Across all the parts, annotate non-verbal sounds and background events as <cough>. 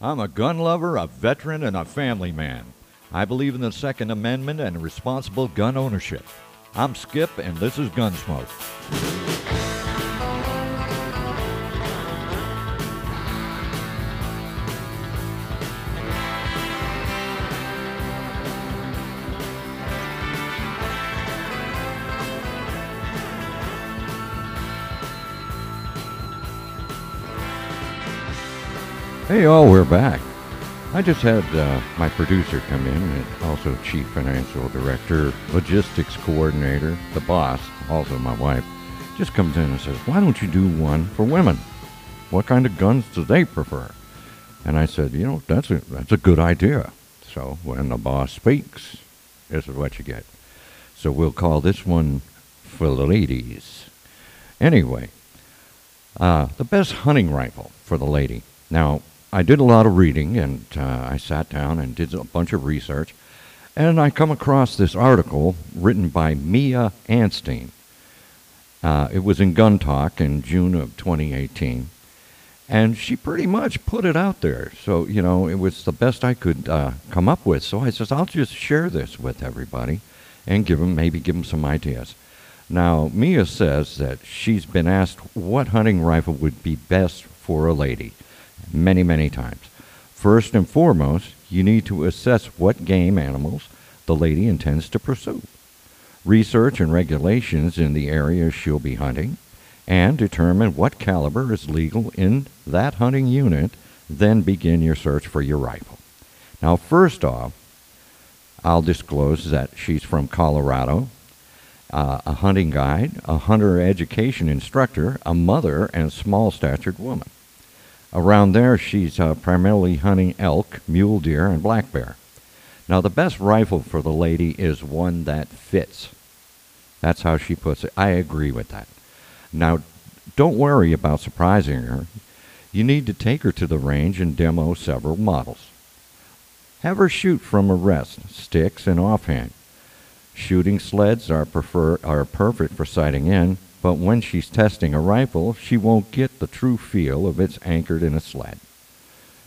I'm a gun lover, a veteran, and a family man. I believe in the Second Amendment and responsible gun ownership. I'm Skip, and this is Gunsmoke. Hey, all, we're back. I just had uh, my producer come in, and also chief financial director, logistics coordinator, the boss, also my wife, just comes in and says, "Why don't you do one for women? What kind of guns do they prefer?" And I said, "You know, that's a that's a good idea." So when the boss speaks, this is what you get. So we'll call this one for the ladies. Anyway, uh, the best hunting rifle for the lady. Now, I did a lot of reading and uh, I sat down and did a bunch of research. And I come across this article written by Mia Anstine. Uh, it was in Gun Talk in June of 2018. And she pretty much put it out there. So, you know, it was the best I could uh, come up with. So I says, I'll just share this with everybody and give them, maybe give them some ideas. Now, Mia says that she's been asked what hunting rifle would be best for a lady many, many times. First and foremost, you need to assess what game animals the lady intends to pursue, research and regulations in the area she'll be hunting, and determine what caliber is legal in that hunting unit, then begin your search for your rifle. Now, first off, I'll disclose that she's from Colorado, uh, a hunting guide, a hunter education instructor, a mother, and a small statured woman. Around there, she's uh, primarily hunting elk, mule deer, and black bear. Now, the best rifle for the lady is one that fits. That's how she puts it. I agree with that. Now, don't worry about surprising her. You need to take her to the range and demo several models. Have her shoot from a rest, sticks, and offhand. Shooting sleds are, prefer, are perfect for sighting in, but when she's testing a rifle, she won't get the true feel of it's anchored in a sled.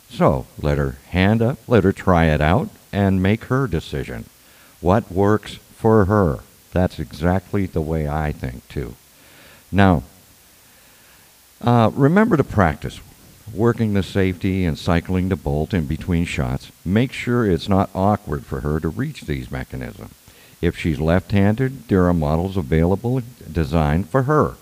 So let her hand up, let her try it out, and make her decision. What works for her? That's exactly the way I think, too. Now, uh, remember to practice working the safety and cycling the bolt in between shots. Make sure it's not awkward for her to reach these mechanisms. If she's left-handed, there are models available designed for her,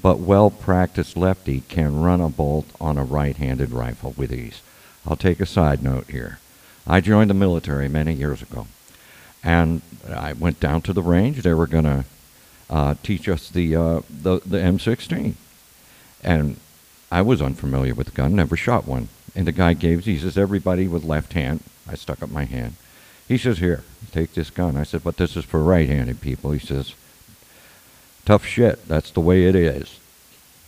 but well-practiced lefty can run a bolt on a right-handed rifle with ease. I'll take a side note here. I joined the military many years ago, and I went down to the range. They were going to uh, teach us the, uh, the the M16, and I was unfamiliar with the gun, never shot one. And the guy gave, he says, everybody with left hand. I stuck up my hand. He says, Here, take this gun. I said, But this is for right handed people. He says, Tough shit. That's the way it is.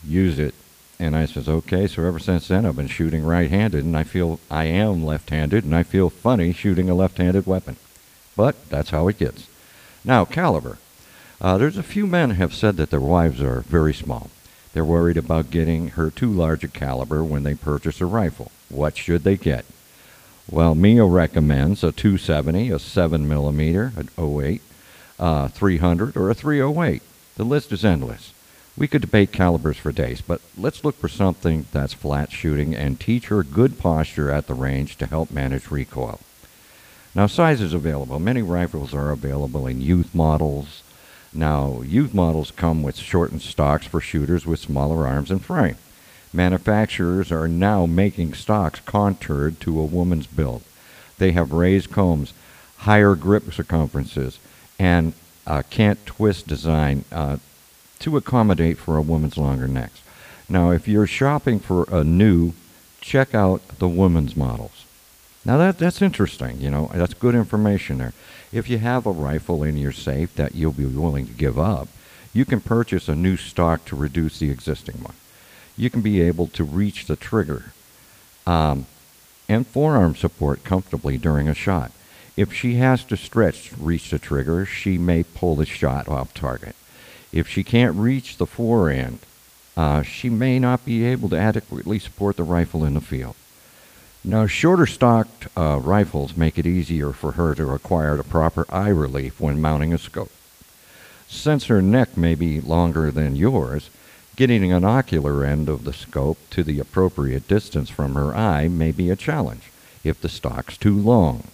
Use it. And I says, Okay. So ever since then, I've been shooting right handed, and I feel I am left handed, and I feel funny shooting a left handed weapon. But that's how it gets. Now, caliber. Uh, there's a few men have said that their wives are very small. They're worried about getting her too large a caliber when they purchase a rifle. What should they get? Well, Mia recommends a 270, a 7 millimeter, an 08, uh, 300, or a 308. The list is endless. We could debate calibers for days, but let's look for something that's flat shooting and teach her good posture at the range to help manage recoil. Now, sizes available. Many rifles are available in youth models. Now, youth models come with shortened stocks for shooters with smaller arms and frame. Manufacturers are now making stocks contoured to a woman's build. They have raised combs, higher grip circumferences, and a can't twist design uh, to accommodate for a woman's longer necks. Now, if you're shopping for a new, check out the women's models. Now that that's interesting, you know, that's good information there. If you have a rifle in your safe that you'll be willing to give up, you can purchase a new stock to reduce the existing one you can be able to reach the trigger um, and forearm support comfortably during a shot. If she has to stretch to reach the trigger, she may pull the shot off target. If she can't reach the forend, uh, she may not be able to adequately support the rifle in the field. Now, shorter stocked uh, rifles make it easier for her to acquire the proper eye relief when mounting a scope. Since her neck may be longer than yours, getting an ocular end of the scope to the appropriate distance from her eye may be a challenge if the stock's too long.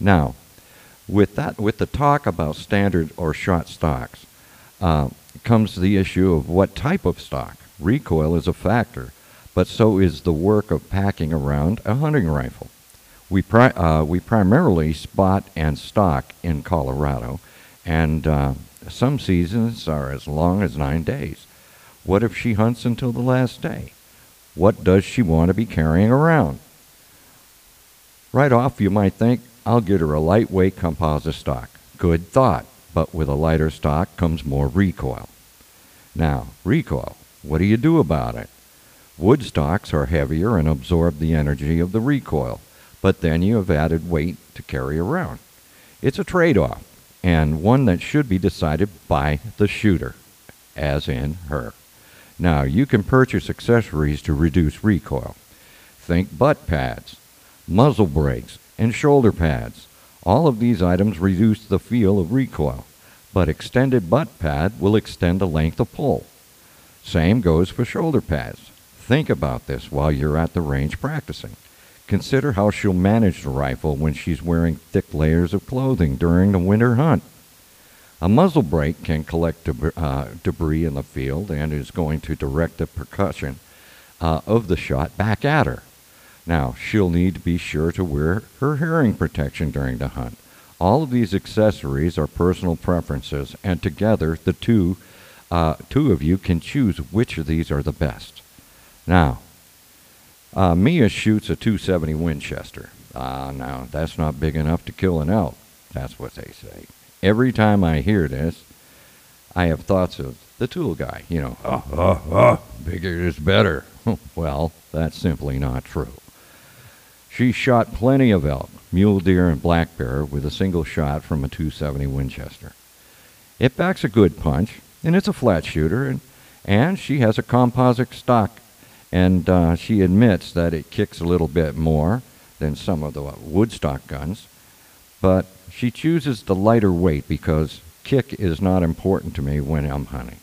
Now, with that, with the talk about standard or shot stocks, uh, comes the issue of what type of stock. Recoil is a factor, but so is the work of packing around a hunting rifle. We, pri- uh, we primarily spot and stalk in Colorado, and uh, some seasons are as long as nine days. What if she hunts until the last day? What does she want to be carrying around? Right off, you might think, I'll get her a lightweight composite stock. Good thought, but with a lighter stock comes more recoil. Now, recoil, what do you do about it? Wood stocks are heavier and absorb the energy of the recoil, but then you have added weight to carry around. It's a trade off, and one that should be decided by the shooter, as in her. Now, you can purchase accessories to reduce recoil. Think butt pads, muzzle brakes, and shoulder pads. All of these items reduce the feel of recoil, but extended butt pad will extend the length of pull. Same goes for shoulder pads. Think about this while you're at the range practicing. Consider how she'll manage the rifle when she's wearing thick layers of clothing during the winter hunt. A muzzle brake can collect uh, debris in the field and is going to direct the percussion uh, of the shot back at her. Now, she'll need to be sure to wear her hearing protection during the hunt. All of these accessories are personal preferences, and together the two, uh, two of you can choose which of these are the best. Now, uh, Mia shoots a 270 Winchester. Ah, uh, now that's not big enough to kill an elk. That's what they say. Every time I hear this, I have thoughts of the tool guy. You know, oh, oh, oh, bigger is better. <laughs> well, that's simply not true. She shot plenty of elk, mule deer, and black bear with a single shot from a 270 Winchester. It backs a good punch, and it's a flat shooter, and, and she has a composite stock, and uh, she admits that it kicks a little bit more than some of the woodstock guns, but she chooses the lighter weight because kick is not important to me when I'm hunting.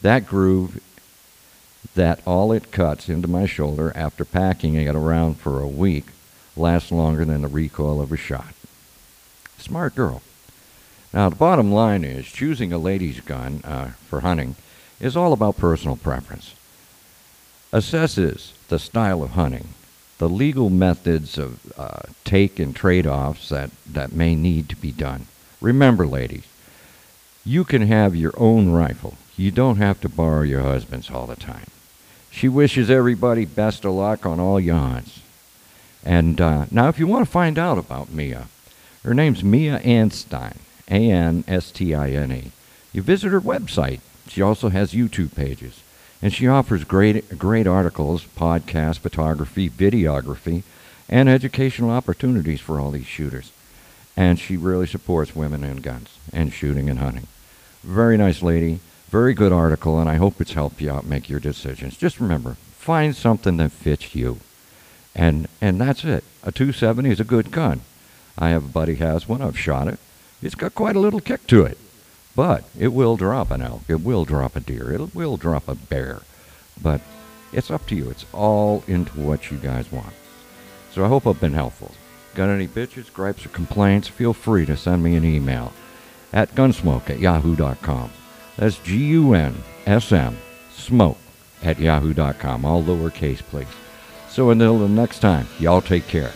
That groove that all it cuts into my shoulder after packing it around for a week lasts longer than the recoil of a shot. Smart girl. Now, the bottom line is choosing a lady's gun uh, for hunting is all about personal preference. Assesses the style of hunting, the legal methods of uh, take and trade offs that, that may need to be done. Remember, ladies, you can have your own rifle. You don't have to borrow your husband's all the time. She wishes everybody best of luck on all yawns. And uh, now, if you want to find out about Mia, her name's Mia Anstine, A N S T I N E. You visit her website. She also has YouTube pages. And she offers great, great articles, podcasts, photography, videography, and educational opportunities for all these shooters. And she really supports women and guns and shooting and hunting. Very nice lady, very good article, and I hope it's helped you out make your decisions. Just remember, find something that fits you. And and that's it. A 270 is a good gun. I have a buddy has one. I've shot it. It's got quite a little kick to it. But it will drop an elk. It will drop a deer. It will drop a bear. But it's up to you. It's all into what you guys want. So I hope I've been helpful. Got any bitches, gripes, or complaints? Feel free to send me an email at gunsmoke at yahoo.com. That's G U N S M, smoke at yahoo.com. All lowercase, please. So until the next time, y'all take care.